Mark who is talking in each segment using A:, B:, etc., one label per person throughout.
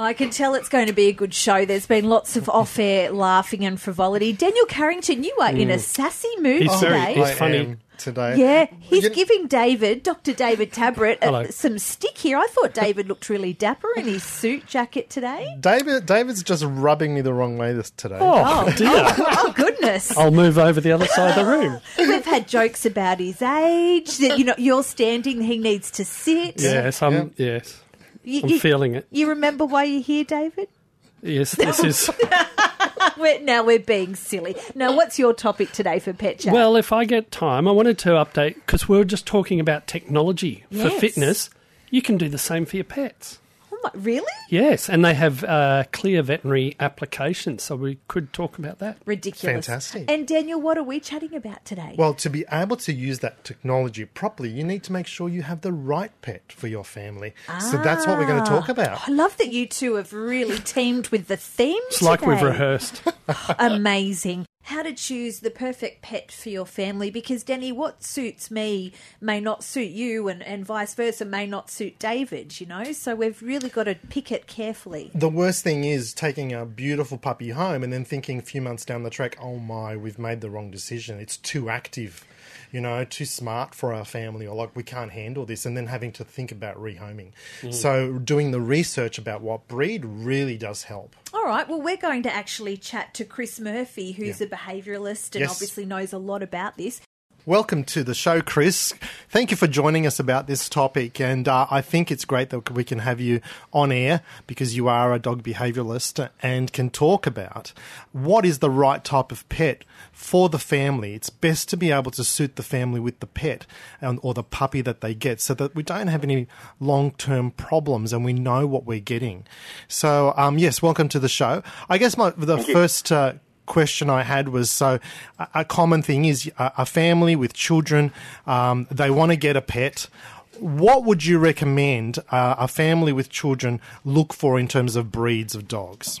A: I can tell it's going to be a good show. There's been lots of off-air laughing and frivolity. Daniel Carrington, you are in a sassy mood
B: He's very-
A: today.
B: he's funny.
C: today.
A: yeah, he's
C: You-
A: giving David, Dr. David Tabrett,
B: Hello.
A: uh, some stick here. I thought David looked really dapper in his suit jacket today.
C: David, David's just rubbing me the wrong way this today.
B: Oh, dear.
A: Oh, goodness.
B: I'll move over the other side of the room.
A: We've had jokes about his age, that, you know, you're standing, he needs to sit.
B: Yes, I'm. Yes,
A: You,
B: I'm
A: you-
B: feeling it.
A: you remember why you're here, David?
B: Yes, this is.
A: We're, now we're being silly. Now, what's your topic today for Pet Chat?
B: Well, if I get time, I wanted to update because we were just talking about technology for
A: Yes.
B: fitness. You can do the same for your pets.
A: Oh my, really?
B: Yes, and they have uh, clear veterinary applications, so we could talk about that.
A: Ridiculous.
C: Fantastic.
A: And Daniel, what are we chatting about today?
C: Well, to be able to use that technology properly, you need to make sure you have the right pet for your family. So that's what we're going to talk about.
A: I love that you two have really teamed with the theme.
B: It's like we've rehearsed.
A: Amazing. How to choose the perfect pet for your family because, Danny, what suits me may not suit you, and, and vice versa may not suit David, you know? So we've really got to pick it carefully.
C: The worst thing is taking a beautiful puppy home and then thinking a few months down the track, oh my, we've made the wrong decision. It's too active, you know, too smart for our family, or like we can't handle this, and then having to think about rehoming. Mm. So doing the research about what breed really does help.
A: All right, well, we're going to actually chat to Chris Murphy, who's
C: Yeah.
A: a behaviouralist and
C: Yes.
A: obviously knows a lot about this.
C: Welcome to the show, Chris. Thank you for joining us about this topic. And uh, I think it's great that we can have you on air because you are a dog behavioralist and can talk about what is the right type of pet for the family. It's best to be able to suit the family with the pet and, or the puppy that they get so that we don't have any long term problems and we know what we're getting. So, um, yes, welcome to the show. I guess my the first. Uh, question I had was so a, common thing is a, a family with children, um, they want to get a pet. What would you recommend uh, a family with children look for in terms of breeds of dogs?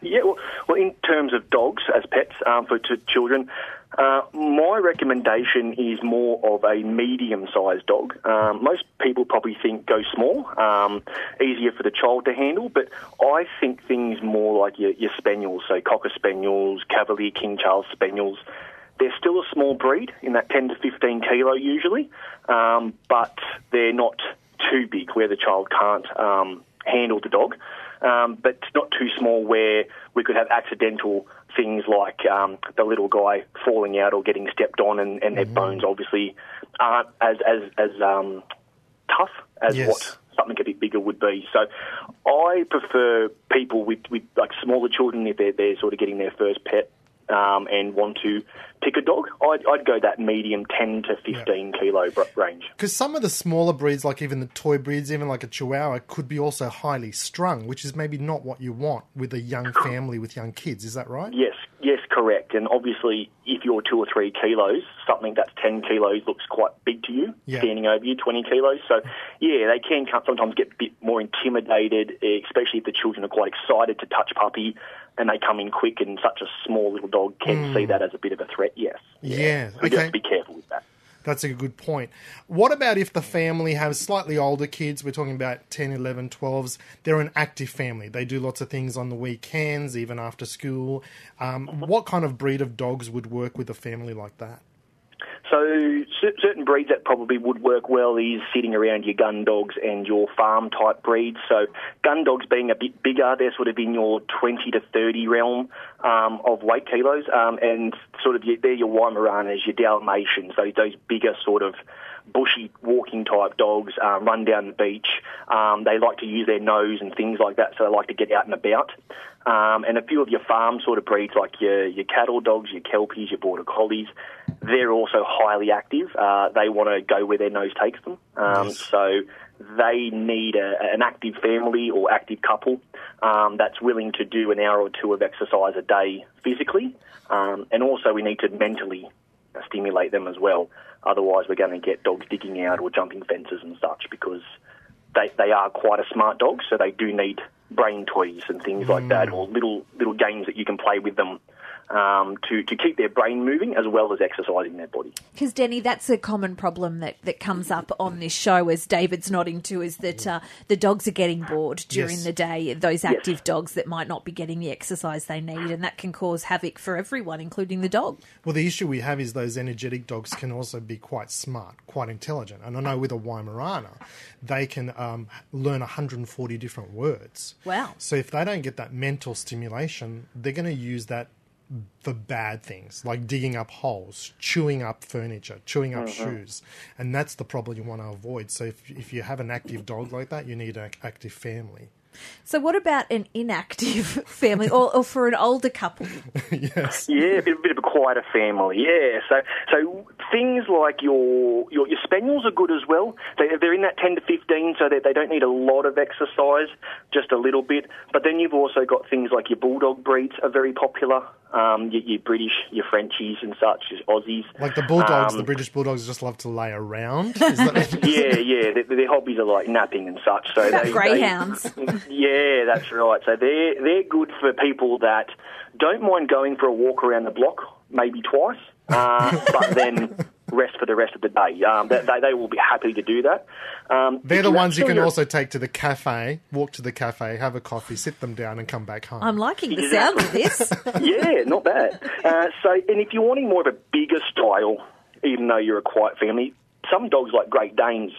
D: Yeah, well, well in terms of dogs as pets um, for children, uh, my recommendation is more of a medium-sized dog. Um, most people probably think go small, um, easier for the child to handle, but I think things more like your, your spaniels, so cocker spaniels, Cavalier King Charles spaniels. They're still a small breed in that 10 to 15 kilo usually, um, but they're not too big where the child can't um, handle the dog, um, but not too small where we could have accidental things like um, the little guy falling out or getting stepped on, and, and their bones obviously aren't as as as um, tough as
C: Yes.
D: what something a bit bigger would be. So I prefer people with, with like smaller children if they're, they're sort of getting their first pet um, and want to pick a dog. I'd, I'd go that medium 10 to 15 kilo br- range.
C: Because some of the smaller breeds, like even the toy breeds, even like a Chihuahua, could be also highly strung, which is maybe not what you want with a young family with young kids. Is that right?
D: Yes, yes, correct. And obviously, if you're two or three kilos, something that's 10 kilos looks quite big to you,
C: Yeah.
D: standing over you, 20 kilos. So, yeah, they can sometimes get a bit more intimidated, eh, especially if the children are quite excited to touch puppy and they come in quick and such a small little dog can see that as a bit of a threat, yes.
C: Yeah,
D: We just
C: okay.
D: have to be careful with that.
C: That's a good point. What about if the family has slightly older kids? We're talking about 10, 11, 12s. They're an active family. They do lots of things on the weekends, even after school. Um, what kind of breed of dogs would work with a family like that?
D: So certain breeds that probably would work well is sitting around your gun dogs and your farm type breeds. So gun dogs being a bit bigger, they're sort of in your 20 to 30 realm um, of weight kilos, um, and sort of your, they're your Weimaraners, your Dalmatians, those those bigger sort of bushy walking type dogs um, run down the beach. Um, they like to use their nose and things like that, so they like to get out and about. Um, and a few of your farm sort of breeds, like your, your cattle dogs, your kelpies, your border collies, they're also highly active. Uh, they want to go where their nose takes them. Um, So they need a, an active family or active couple um, that's willing to do an hour or two of exercise a day physically. Um, and also, we need to mentally stimulate them as well. Otherwise, we're going to get dogs digging out or jumping fences and such because they, they are quite a smart dog, so they do need brain toys and things like hmm. that, or little little games that you can play with them um, to, to keep their brain moving as well as exercising their body.
A: Because Denny, that's a common problem that, that comes up on this show, as David's nodding to, is that uh, the dogs are getting bored during
C: Yes.
A: the day. Those active dogs that might not be getting the exercise they need, and that can cause havoc for everyone, including the dog.
C: Well, the issue we have is those energetic dogs can also be quite smart, quite intelligent. And I know with a Weimaraner, they can um, learn 140 different words.
A: Wow.
C: So if they don't get that mental stimulation, they're going to use that for bad things like digging up holes, chewing up furniture, chewing up uh-huh. shoes. And that's the problem you want to avoid. So if, if you have an active dog like that, you need an active family.
A: So, what about an inactive family, or, or for an older couple?
C: yes.
D: Yeah, a bit, a bit of a quieter family. Yeah, so so things like your your, your spaniels are good as well. They, they're in that ten to fifteen, so that they don't need a lot of exercise, just a little bit. But then you've also got things like your bulldog breeds are very popular. Um, your, your British, your Frenchies and such, your Aussies.
C: Like the bulldogs,
D: Um,
C: the British bulldogs just love to lay around. Is that,
D: yeah, yeah. Their, their hobbies are like napping and such. So they,
A: greyhounds.
D: They, yeah, that's right. So they're they're good for people that don't mind going for a walk around the block, maybe twice, uh, but then rest for the rest of the day. Um, they, they, they will be happy to do that. Um,
C: They're the ones you can also take to the cafe, walk to the cafe, have a coffee, sit them down, and come back home.
A: I'm liking the sound of this.
D: yeah, not bad. Uh, so, and if you're wanting more of a bigger style, even though you're a quiet family, some dogs like Great Danes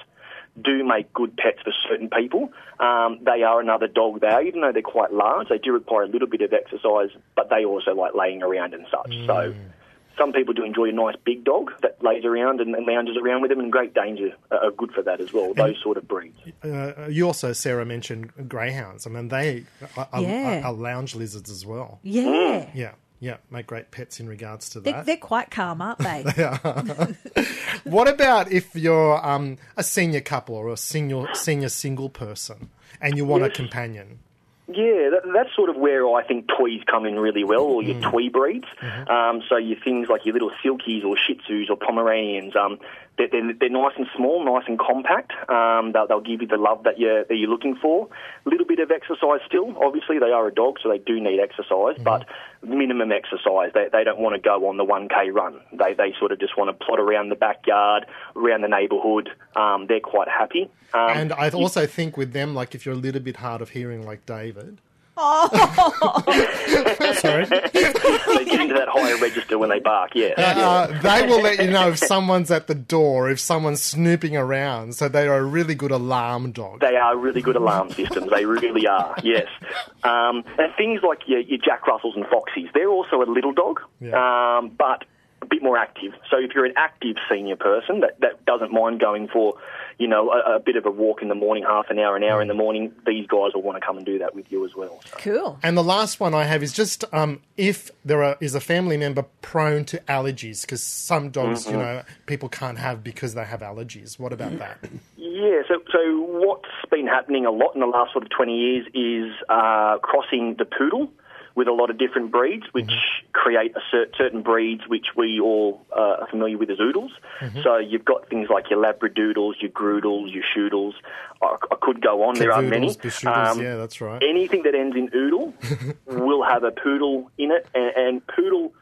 D: do make good pets for certain people. Um, they are another dog there, even though they're quite large. They do require a little bit of exercise, but they also like laying around and such. So. Some people do enjoy a nice big dog that lays around and, and lounges around with them, and Great Danes are, are good for that as well. Those sort of breeds.
C: uh, you also, Sarah, mentioned greyhounds. I mean, they are, are,
A: Yeah.
C: are lounge lizards as well.
A: Yeah.
C: Yeah, yeah, make great pets in regards to
A: They're,
C: that.
A: they're quite calm, aren't they?
C: What about if you're um, a senior couple or a senior senior single person and you want a companion?
D: Yeah, that, that's sort of where I think toys come in really well, or your toy breeds. Um, so your things like your little silkies or Shih Tzus or Pomeranians, um, they're, they're, they're nice and small, nice and compact. Um, they'll, they'll give you the love that you're, that you're looking for. A little bit of exercise still. Obviously, they are a dog, so they do need exercise, but minimum exercise. They, they don't want to go on the 1K run. They, they sort of just want to plot around the backyard, around the neighbourhood. Um, they're quite happy. Um,
C: And I also think with them, like if you're a little bit hard of hearing, like David,
B: Sorry.
D: they get into that higher register when they bark, yeah.
C: uh, they will let you know if someone's at the door, if someone's snooping around. So they are a really good alarm dog.
D: They are really good alarm systems. They really are. Yes, um, and things like your, your Jack Russells and Foxies, they're also a little dog,
C: Yeah.
D: um, but a bit more active. So if you're an active senior person that, that doesn't mind going for, you know, a, a bit of a walk in the morning, half an hour, an hour in the morning, these guys will want to come and do that with you as well. So.
A: Cool.
C: And the last one I have is just um, if there are, is a family member prone to allergies, because some dogs, you know, people can't have because they have allergies. What about that?
D: Yeah, so so what's been happening a lot in the last sort of 20 years is uh, crossing the poodle with a lot of different breeds, which create a cer- certain breeds which we all uh, are familiar with as oodles. So you've got things like your Labradoodles, your Groodles, your Shoodles. I, I could go on. there are many. Um,
C: yeah, that's right.
D: Anything that ends in oodle will have a poodle in it, and, and poodle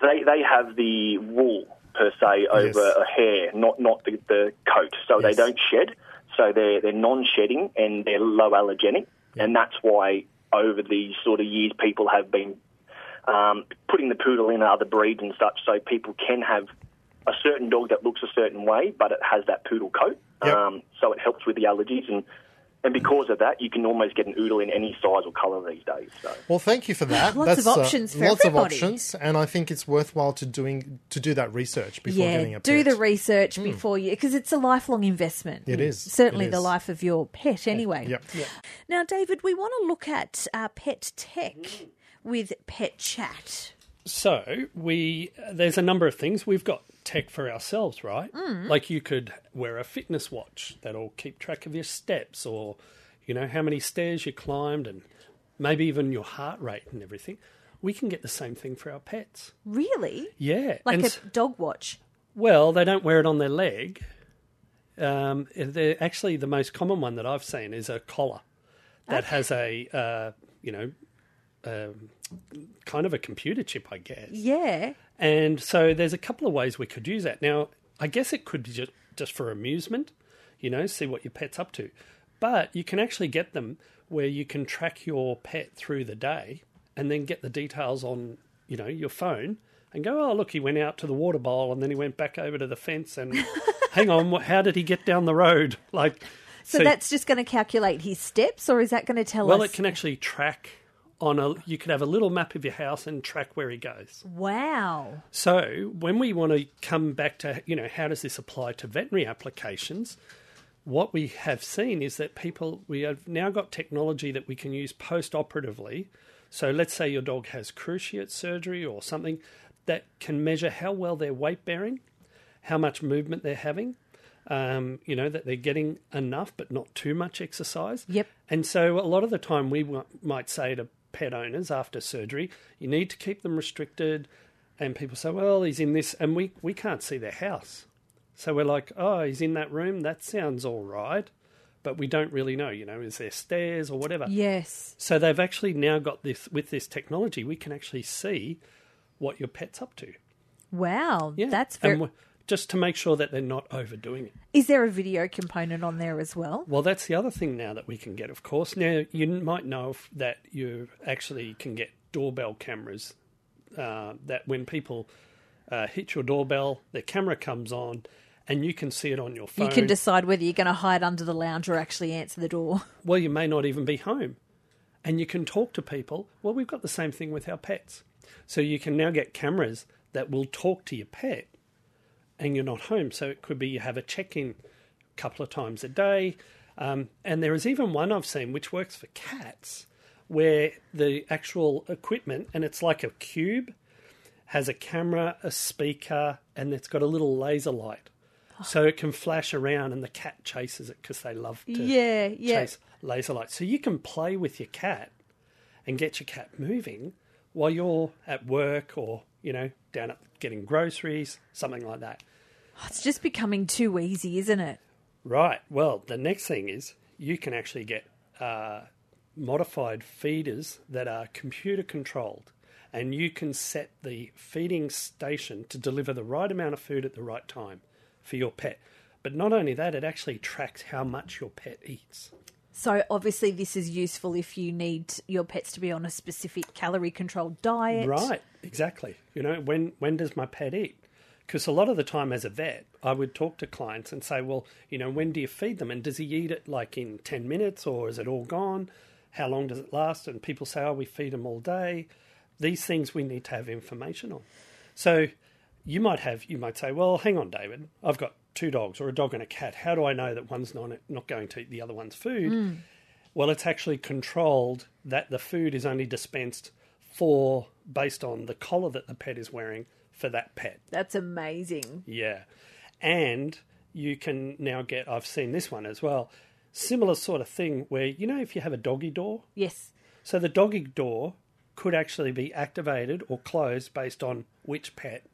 D: they they have the wool per se over
C: Yes.
D: a hair, not not the, the coat. So
C: Yes.
D: they don't shed. So they're they're non-shedding and they're low allergenic, and that's why over these sort of years people have been um, putting the poodle in other breeds and such, so people can have a certain dog that looks a certain way, but it has that poodle coat.
C: Yep.
D: Um, so it helps with the allergies and. And because of that, you can almost get an oodle in any size or colour these days. So.
C: Well, thank you for that.
A: Lots of
C: That's, uh,
A: options for
C: lots
A: everybody.
C: of options, and I think it's worthwhile to doing to do that research before getting
A: Yeah,
C: a pet.
A: do the research before you, because it's a lifelong investment.
C: It is.
A: Certainly
C: It
A: the life of your pet, anyway.
C: Yep.
A: Now, David, we want to look at uh, pet tech with Pet Chat.
B: So we there's a number of things we've got tech for ourselves, right?
A: Mm.
B: Like you could wear a fitness watch that'll keep track of your steps, or you know how many stairs you climbed, and maybe even your heart rate and everything. We can get the same thing for our pets.
A: Really?
B: Yeah,
A: Like
B: and
A: a dog watch.
B: well, they don't wear it on their leg. Um, they're actually the most common one that I've seen is a collar that has a uh, you know um, kind of a computer chip, I guess.
A: Yeah.
B: And so there's a couple of ways we could use that. Now, I guess it could be just, just for amusement, you know, see what your pet's up to. But you can actually get them where you can track your pet through the day and then get the details on, you know, your phone and go, oh, look, he went out to the water bowl and then he went back over to the fence and hang on, how did he get down the road? Like,
A: So, that's just going to calculate his steps, or is that going to tell
B: well,
A: us?
B: it can actually track on a, you could have a little map of your house and track where he goes.
A: Wow.
B: So when we want to come back to, you know, how does this apply to veterinary applications? What we have seen is that people, we have now got technology that we can use post operatively. So let's say your dog has cruciate surgery or something that can measure how well they're weight bearing, how much movement they're having, um, you know, that they're getting enough but not too much exercise.
A: Yep.
B: And so a lot of the time we w- might say to pet owners after surgery, you need to keep them restricted. And people say, well, he's in this, and we, we can't see their house. So we're like, oh, he's in that room. That sounds all right. But we don't really know, you know, is there stairs or whatever?
A: Yes.
B: So they've actually now got this, with this technology, we can actually see what your pet's up to.
A: Wow.
B: Yeah.
A: That's very.
B: Just to make sure that they're not overdoing it.
A: Is there a video component on there as well?
B: Well, that's the other thing now that we can get, of course. Now, you might know if- that you actually can get doorbell cameras uh, that when people uh, hit your doorbell, the camera comes on and you can see it on your phone.
A: You can decide whether you're going to hide under the lounge or actually answer the door.
B: well, you may not even be home. And you can talk to people. Well, we've got the same thing with our pets. So you can now get cameras that will talk to your pet and you're not home. So it could be you have a check in a couple of times a day. Um, and there is even one I've seen which works for cats where the actual equipment, and it's like a cube, has a camera, a speaker, and it's got a little laser light. So it can flash around and the cat chases it because they love to
A: Yeah, yeah.
B: chase laser light. So you can play with your cat and get your cat moving while you're at work or, you know, down at getting groceries, something like that.
A: It's just becoming too easy, isn't it?
B: Right. Well, the next thing is you can actually get uh, modified feeders that are computer controlled, and you can set the feeding station to deliver the right amount of food at the right time for your pet. But not only that, it actually tracks how much your pet eats.
A: So obviously, this is useful if you need your pets to be on a specific calorie controlled diet.
B: Right, exactly. You know, when when does my pet eat? Because a lot of the time, as a vet, I would talk to clients and say, "Well, you know, when do you feed them? And does he eat it like in ten minutes, or is it all gone? How long does it last?" And people say, "Oh, we feed them all day." These things we need to have information on. So you might have you might say, "Well, hang on, David, I've got two dogs or a dog and a cat. How do I know that one's not not going to eat the other one's food?" Hmm. Well, it's actually controlled that the food is only dispensed for based on the collar that the pet is wearing for that pet.
A: That's amazing.
B: Yeah. And you can now get I've seen this one as well. Similar sort of thing where you know if you have a doggy door,
A: Yes.
B: so the doggy door could actually be activated or closed based on which pet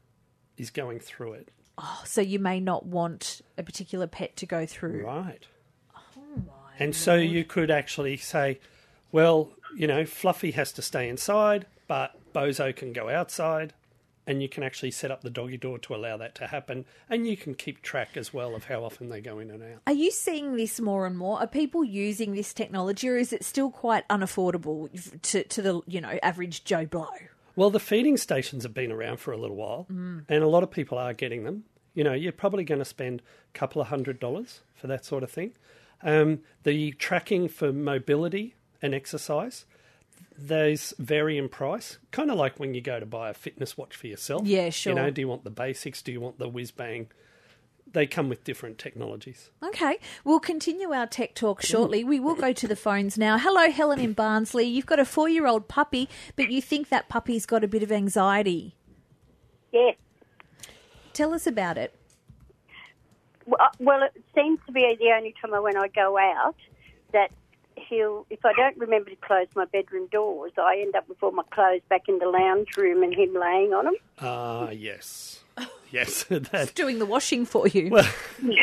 B: is going through it.
A: Oh, so you may not want a particular pet to go through.
B: Right. Oh, and so you could actually say, well, you know, Fluffy has to stay inside, but Bozo can go outside. And you can actually set up the doggy door to allow that to happen. And you can keep track as well of how often they go in and out.
A: Are you seeing this more and more? Are people using this technology, or is it still quite unaffordable to, to the you know average Joe Blow?
B: Well, the feeding stations have been around for a little while, and a lot of people are getting them. You know, you're probably going to spend a couple of hundred dollars for that sort of thing. Um, the tracking for mobility and exercise, those vary in price. Kind of like when you go to buy a fitness watch for yourself.
A: Yeah, sure.
B: You know, do you want the basics? Do you want the whiz bang? They come with different technologies.
A: Okay, we'll continue our tech talk shortly. We will go to the phones now. Hello, Helen in Barnsley. You've got a four-year-old puppy, but you think that puppy's got a bit of anxiety.
E: Yes.
A: Tell us about it.
E: Well, uh, well, it seems to be the only time when I go out that he'll, if I don't remember to close my bedroom doors, I end up with all my clothes back in the lounge room and him laying on them.
B: Ah, yes. Yes. that,
A: Doing the washing for you.
B: Well,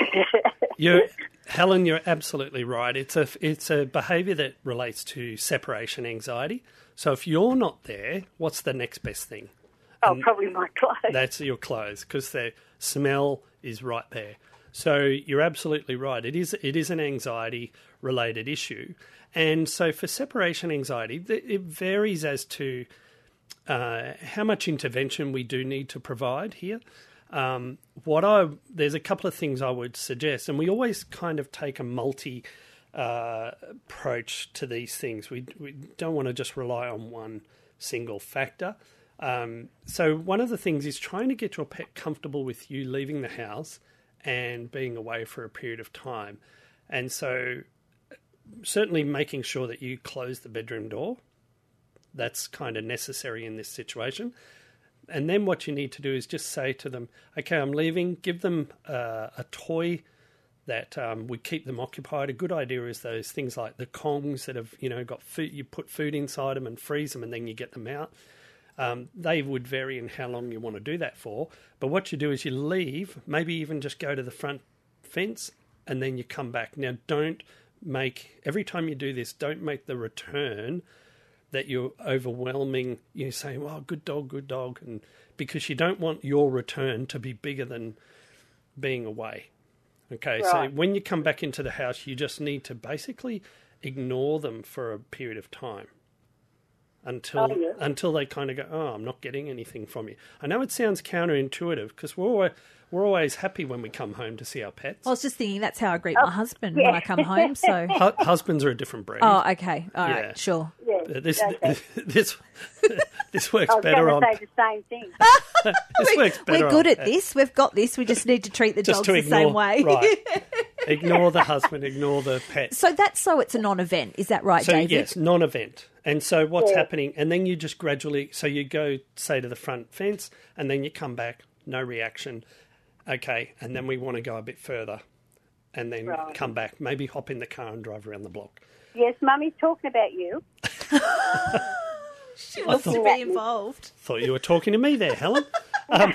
B: you Helen, you're absolutely right. It's a it's a behaviour that relates to separation anxiety. So if you're not there, what's the next best thing?
E: Oh, probably my clothes.
B: That's your clothes because the smell is right there. So you're absolutely right. It is it is an anxiety related issue, and so for separation anxiety, it varies as to uh, how much intervention we do need to provide here. Um, what I there's a couple of things I would suggest, and we always kind of take a multi uh, approach to these things. We we don't want to just rely on one single factor. Um, so one of the things is trying to get your pet comfortable with you leaving the house and being away for a period of time, and so certainly making sure that you close the bedroom door. That's kind of necessary in this situation and then what you need to do is just say to them, okay, I'm leaving. Give them uh, a toy that um, would keep them occupied. A good idea is those things like the Kongs that have you know got food. You put food inside them and freeze them, and then you get them out. Um, they would vary in how long you want to do that for. But what you do is you leave, maybe even just go to the front fence, and then you come back. Now, don't make every time you do this, don't make the return that you're overwhelming. You say, "Well, good dog, good dog," and because you don't want your return to be bigger than being away. Okay, so when you come back into the house, you just need to basically ignore them for a period of time until
E: Oh, yeah.
B: until they kind of go, "Oh, I'm not getting anything from you." I know it sounds counterintuitive because we're always, we're always happy when we come home to see our pets.
A: I was just thinking that's how I greet oh, my husband when I come home. So,
B: Hu- husbands are a different breed.
A: oh, okay, all right,
B: Yeah.
A: sure.
E: Yeah,
B: this
E: okay.
B: this this works
E: I was
B: better on
E: say the same thing.
B: this works better
A: We're good
B: on
A: at this. We've got this. We just need to treat the
B: just
A: dogs
B: to
A: the
B: ignore
A: same way.
B: right. ignore the husband, ignore the pet.
A: so that's so it's a non-event. Is that right,
B: So
A: David?
B: yes, non-event. And so what's
E: Yeah.
B: happening? And then you just gradually. So you go say to the front fence, and then you come back, no reaction. Okay, and then we want to go a bit further, and then
E: Right.
B: come back. Maybe hop in the car and drive around the block.
E: yes, Mummy's talking about you.
A: She wants to be involved.
B: Thought you were talking to me there, Helen. Um,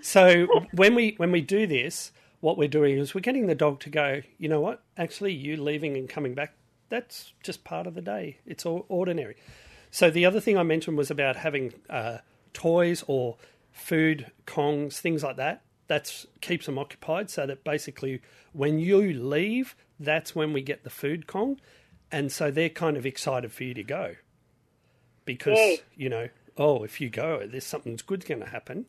B: so when we when we do this, what we're doing is we're getting the dog to go. You know what? Actually, you leaving and coming back. That's just part of the day. It's all ordinary. So the other thing I mentioned was about having uh, toys or food kongs, things like that. That keeps them occupied. So that basically, when you leave, that's when we get the food kong, and so they're kind of excited for you to go because
E: Yeah.
B: you know, oh, if you go, there's something's good's going to happen.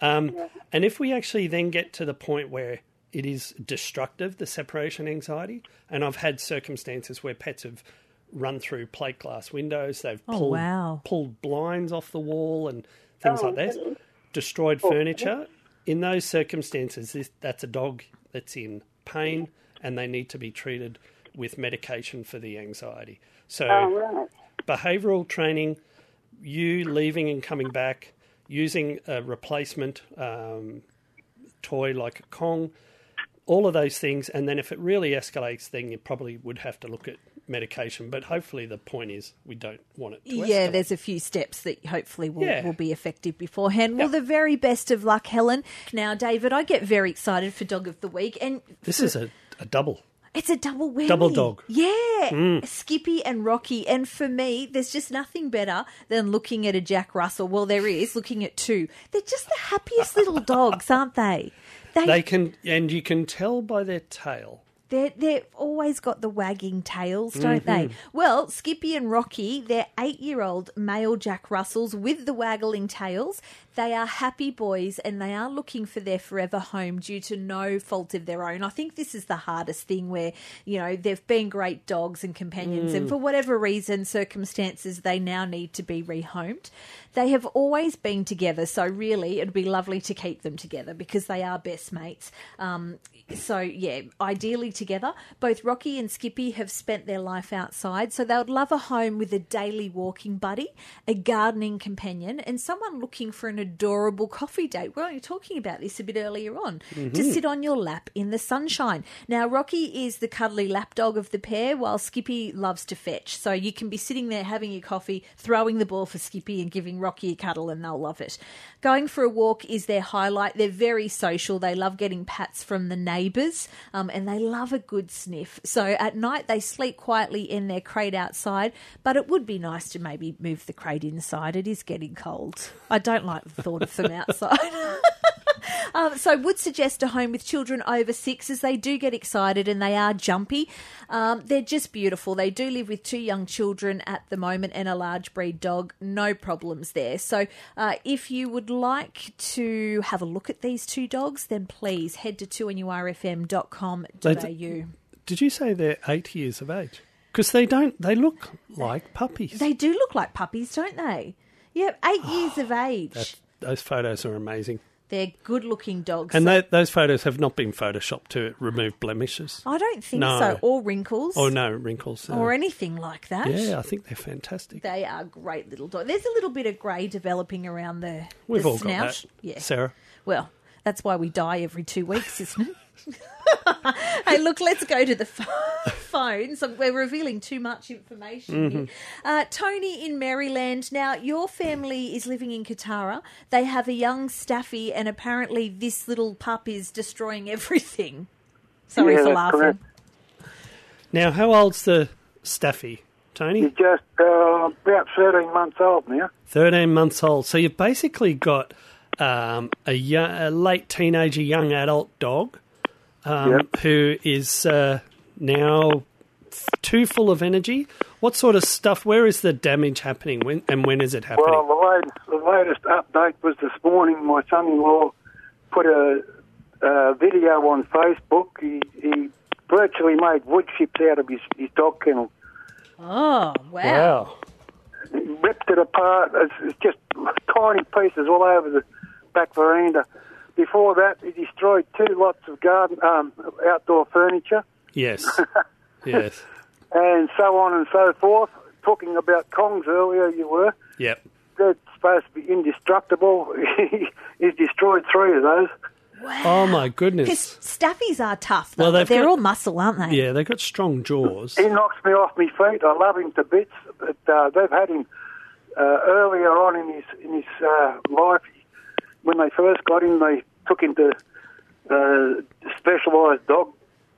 B: Um, And if we actually then get to the point where it is destructive, the separation anxiety, and I've had circumstances where pets have run through plate glass windows, they've
A: Oh,
B: pulled,
A: wow.
B: pulled blinds off the wall and things
E: Oh,
B: like that, destroyed furniture. In those circumstances, this, that's a dog that's in pain and they need to be treated with medication for the anxiety. So,
E: Oh, right.
B: behavioral training, you leaving and coming back, using a replacement um, toy like a Kong, all of those things. And then if it really escalates, then you probably would have to look at medication. But hopefully, the point is we don't want it to
A: Yeah,
B: escalate.
A: there's a few steps that hopefully will,
B: Yeah.
A: will be effective beforehand. Well, the very best of luck, Helen. Now, David, I get very excited for Dog of the Week, and
B: This is a, a double.
A: It's a double whammy.
B: Double dog. Mm.
A: Yeah. Skippy and Rocky. And for me, there's just nothing better than looking at a Jack Russell. Well, there is, looking at two. They're just the happiest little dogs, aren't they? They,
B: They can, and you can tell by their tail.
A: They're, they've always got the wagging tails, don't mm-hmm. they? Well, Skippy and Rocky, they're eight year old male Jack Russells with the waggling tails. They are happy boys and they are looking for their forever home due to no fault of their own. I think this is the hardest thing where, you know, they've been great dogs and companions, and for whatever reason, circumstances, they now need to be rehomed. They have always been together, so really it'd be lovely to keep them together because they are best mates. Um, so, yeah, ideally together. Both Rocky and Skippy have spent their life outside, so they would love a home with a daily walking buddy, a gardening companion, and someone looking for an adorable coffee date. We were only talking about this a bit earlier on to sit on your lap in the sunshine. Now, Rocky is the cuddly lapdog of the pair, while Skippy loves to fetch. So you can be sitting there having your coffee, throwing the ball for Skippy, and giving Rocky a cuddle, and they'll love it. Going for a walk is their highlight. They're very social. They love getting pats from the neighbours, um, and they love a good sniff. So at night they sleep quietly in their crate outside, but it would be nice to maybe move the crate inside. It is getting cold. I don't like thought of them outside. Um, so, would suggest a home with children over six as they do get excited and they are jumpy. Um, they're just beautiful. They do live with two young children at the moment and a large breed dog. No problems there. So, uh, if you would like to have a look at these two dogs, then please head to 2nurfm.com.au.
B: Did you say they're eight years of age? Because they don't. They look like puppies.
A: They do look like puppies, don't they? Yeah, eight years of age.
B: That- those photos are amazing,
A: They're good looking dogs.
B: and tho- those photos have not been photoshopped to remove blemishes.
A: I don't think
B: No.
A: so. Or wrinkles.
B: Oh no, wrinkles. no.
A: Or anything like that.
B: yeah, I think they're fantastic.
A: They are great little dogs. There's a little bit of grey developing around the,
B: We've
A: the
B: all
A: snout.
B: got that,
A: Yeah.
B: Sarah.
A: Well, that's why we die every two weeks, isn't it? hey, look, let's go to the ph- phones. We're revealing too much information here. Uh, Tony in Maryland. Now, your family is living in Kotara. They have a young Staffy, and apparently, this little pup is destroying everything. Sorry
F: Yeah,
A: for laughing.
F: correct.
B: Now, how old's the Staffy, Tony?
F: He's just uh, about 13 months old now.
B: 13 months old. So you've basically got um, a, young, a late teenager, young adult dog um,
F: Yep.
B: who is uh, now f- too full of energy. What sort of stuff? Where is the damage happening when, and when is it happening?
F: Well, the latest, the latest update was this morning. My son-in-law put a, a video on Facebook. He, he virtually made wood chips out of his, his dog kennel.
A: Oh, wow.
B: wow.
F: He ripped it apart. It's, it's just tiny pieces all over the back veranda. Before that, he destroyed two lots of garden um, outdoor furniture.
B: Yes. yes.
F: and so on and so forth. Talking about Kongs earlier, you were.
B: Yep.
F: They're supposed to be indestructible. He's destroyed three of those.
B: Oh, my
A: Because
B: goodness.
A: staffies are tough, though.
B: Well, they've
A: They're
B: got-
A: all muscle, aren't they?
B: Yeah, they've got strong jaws.
F: He knocks me off my feet. I love him to bits. But uh, they've had him uh, earlier on in his in his uh, life. When they first got him, they took him to uh, specialised dog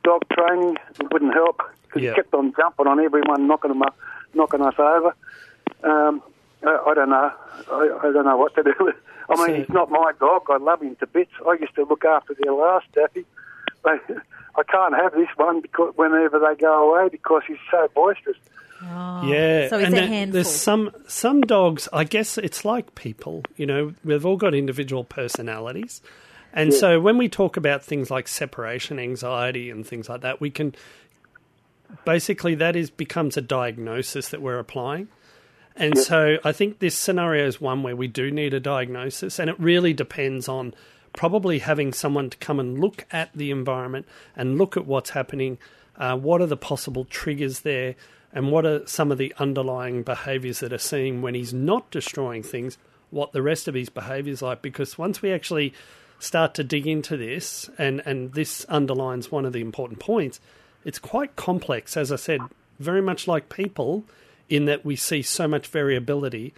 F: dog training. It wouldn't help because
B: Yeah.
F: he kept on jumping on everyone, knocking them up, knocking us over. Um, I, I don't know. I, I don't know what to do. I mean,
B: So-
F: he's not my dog. I love him to bits. I used to look after their last Staffy. They, I can't have this one because whenever they go away because he's so boisterous.
B: Yeah,
A: So he's
B: and
A: a handful.
B: there's some some dogs. I guess it's like people. You know, we've all got individual personalities, and so when we talk about things like separation anxiety and things like that, we can basically that is becomes a diagnosis that we're applying. And so I think this scenario is one where we do need a diagnosis, and it really depends on probably having someone to come and look at the environment and look at what's happening, uh, what are the possible triggers there, and what are some of the underlying behaviours that are seen when he's not destroying things, what the rest of his behaviour is like. Because once we actually start to dig into this, and, and this underlines one of the important points, it's quite complex, as I said, very much like people, in that we see so much variability.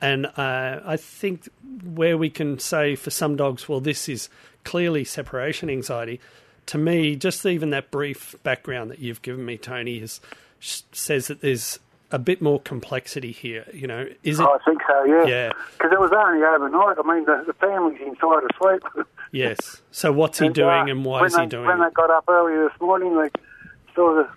B: And uh, I think where we can say for some dogs, well, this is clearly separation anxiety. To me, just even that brief background that you've given me, Tony, is, says that there's a bit more complexity here. You know, is it?
F: I think so, yeah.
B: Yeah.
F: Because it was only overnight. I mean, the, the family's inside asleep.
B: Yes. So what's he
F: And,
B: doing,
F: uh,
B: and why is he
F: they,
B: doing
F: When
B: it?
F: they got up early this morning, they saw the.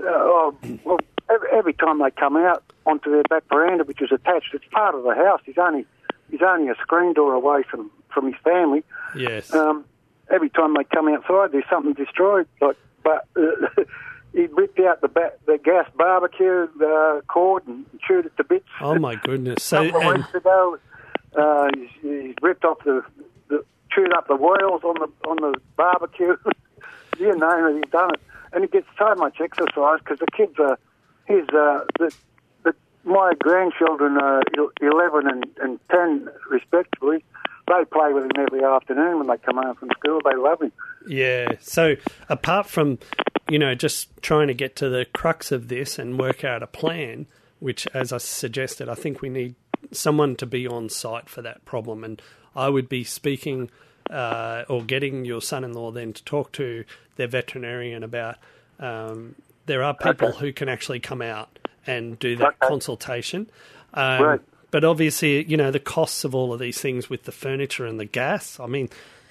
F: Uh, oh, well, every, every time they come out onto their back veranda, which is attached, it's part of the house. He's only he's only a screen door away from from his family.
B: Yes.
F: Um, every time they come outside, there's something destroyed. Like, but uh, he ripped out the ba- the gas barbecue uh, cord and chewed it to bits.
B: oh my goodness.
F: A
B: So
F: couple of
B: and
F: weeks ago, uh, he's, he's ripped off the, the chewed up the wheels on the on the barbecue. you name it, he's done it. and he gets so much exercise because the kids are his uh, the, the my grandchildren are eleven and, and ten respectively. They play with him every afternoon when they come home from school. They love him.
B: Yeah. So apart from you know just trying to get to the crux of this and work out a plan, which as I suggested, I think we need someone to be on site for that problem, and I would be speaking. Uh, or getting your son-in-law then to talk to their veterinarian about um, there are people
F: Okay.
B: who can actually come out and do that
F: Okay.
B: consultation. Um,
F: Right.
B: But obviously, you know, the costs of all of these things with the furniture and the gas, I mean,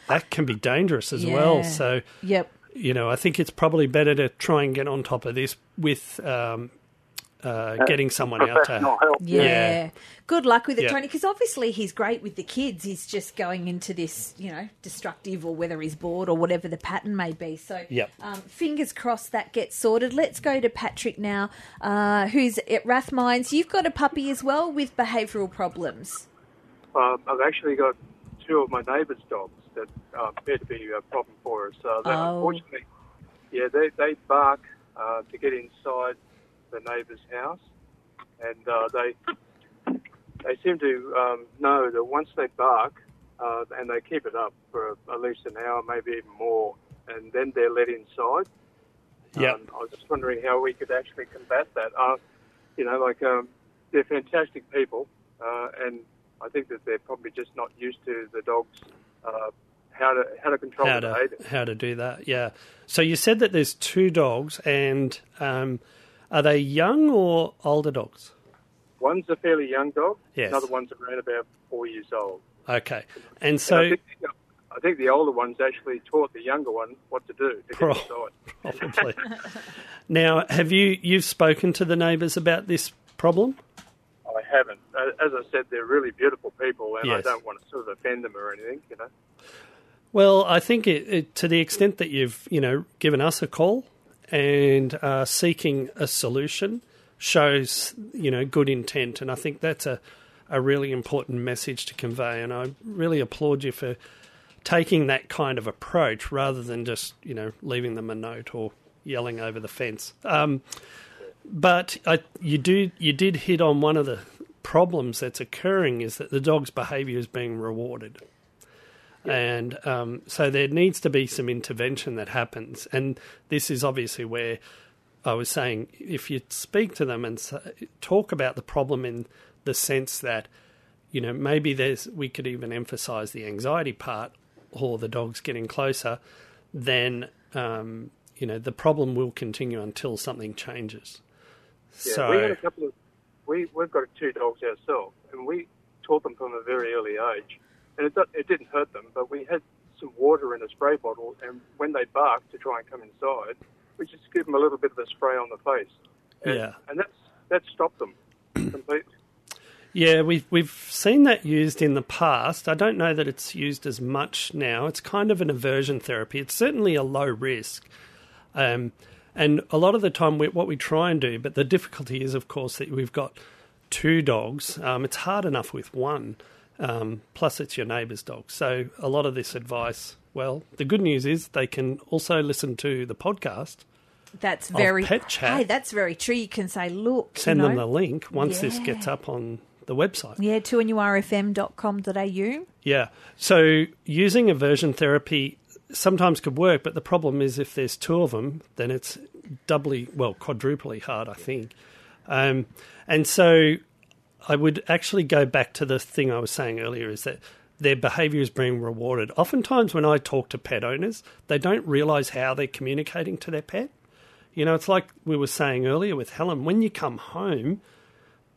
B: that can be dangerous as well. So,
A: Yep.
B: you know, I think it's probably better to try and get on top of this with um, uh, getting someone out to.
F: help.
A: Yeah.
B: Yeah.
A: Good luck with it,
B: Yeah.
A: Tony, because obviously he's great with the kids. He's just going into this, you know, destructive or whether he's bored or whatever the pattern may be. So,
B: Yep.
A: um, fingers crossed that gets sorted. Let's go to Patrick now, uh, who's at Rathmines. You've got a puppy as well with behavioural problems.
G: Um, I've actually got two of my neighbours' dogs that uh, appear to be a problem for us. Uh,
A: Oh.
G: Unfortunately, yeah, they, they bark uh, to get inside the neighbour's house, and uh, they they seem to um, know that once they bark, uh, and they keep it up for at least an hour, maybe even more, and then they're let inside.
B: Yeah.
G: Um, I was just wondering how we could actually combat that. Uh, you know, like um, they're fantastic people, uh, and I think that they're probably just not used to the dogs uh, how to how to control
B: How to how to do that? Yeah. So you said that there's two dogs, and um, are they young or older dogs?
G: One's a fairly young dog.
B: Yes.
G: Another one's around about four years old.
B: Okay, and
G: And I,
B: so
G: think, I think the older one's actually taught the younger one what to do to
B: Pro-
G: get
B: probably. now, have you you've spoken to the neighbours about this problem?
G: I haven't. Uh, As I said, they're really beautiful people, and I don't want to sort of offend them or anything. You know.
B: Well, I think it, it, to the extent that you've you know given us a call and uh, seeking a solution shows you know good intent, and I think that's a a really important message to convey. And I really applaud you for taking that kind of approach rather than just you know leaving them a note or yelling over the fence. Um, but I, you do you did hit on one of the problems that's occurring is that the dog's behaviour is being rewarded. And um, so there needs to be some intervention that happens. And this is obviously where I was saying if you speak to them and talk about the problem in the sense that, you know, maybe there's we could even emphasize the anxiety part or the dog's getting closer, then, um, you know, the problem will continue until something changes.
G: Yeah,
B: so,
G: we had a couple of we we've got two dogs ourselves, and we taught them from a very early age, and it it didn't hurt them, but we had some water in a spray bottle, and when they barked to try and come inside, we just give them a little bit of a spray on the face, and,
B: Yeah.
G: and that's that stopped them completely.
B: Yeah, we've we've seen that used in the past. I don't know that it's used as much now. It's kind of an aversion therapy. It's certainly a low risk, um, and a lot of the time, we, what we try and do. But the difficulty is, of course, that we've got two dogs. Um, it's hard enough with one. Um, plus, it's your neighbour's dog. So a lot of this advice. Well, the good news is they can also listen to the podcast.
A: That's very
B: Pet Chat.
A: Hey, that's very true. You can say, look, you
B: Send them the link once this gets up on the website.
A: Yeah, to nurfm.com.au.
B: Yeah. So using aversion therapy sometimes could work, but the problem is if there's two of them, then it's doubly, well, quadruply hard, I think. Um, and so I would actually go back to the thing I was saying earlier is that their behavior is being rewarded. Oftentimes, when I talk to pet owners, they don't realize how they're communicating to their pet. You know, it's like we were saying earlier with Helen when you come home,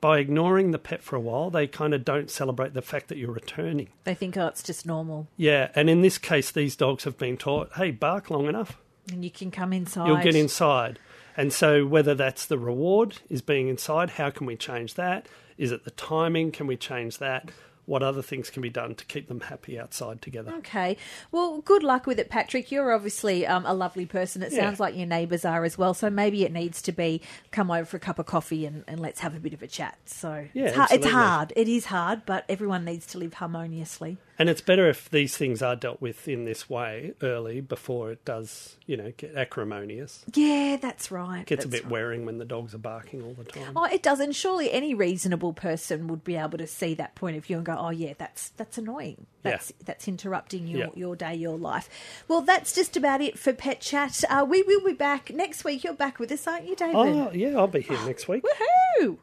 B: by ignoring the pet for a while, they kind of don't celebrate the fact that you're returning.
A: They think, oh, it's just normal.
B: Yeah, and in this case, these dogs have been taught, hey, bark long enough,
A: And you can come inside.
B: you'll get inside. And so, whether that's the reward is being inside, how can we change that? Is it the timing? Can we change that? What other things can be done to keep them happy outside together?
A: Okay. Well, good luck with it, Patrick. You're obviously um, a lovely person. It
B: Yeah.
A: sounds like your neighbours are as well. So maybe it needs to be come over for a cup of coffee and, and let's have a bit of a chat. So
B: Yeah,
A: it's, hard, it's hard. It is hard, but everyone needs to live harmoniously.
B: And it's better if these things are dealt with in this way early before it does, you know, get acrimonious.
A: Yeah, that's right.
B: It gets a bit
A: right.
B: wearing when the dogs are barking all the time.
A: Oh, it does, and surely any reasonable person would be able to see that point of view and go, "Oh, yeah, that's that's annoying.
B: Yeah.
A: That's that's interrupting your
B: Yeah.
A: your day, your life." Well, that's just about it for Pet Chat. Uh, we will be back next week. You're back with us, aren't you, David?
B: Oh, yeah, I'll be here next week.
A: Woohoo!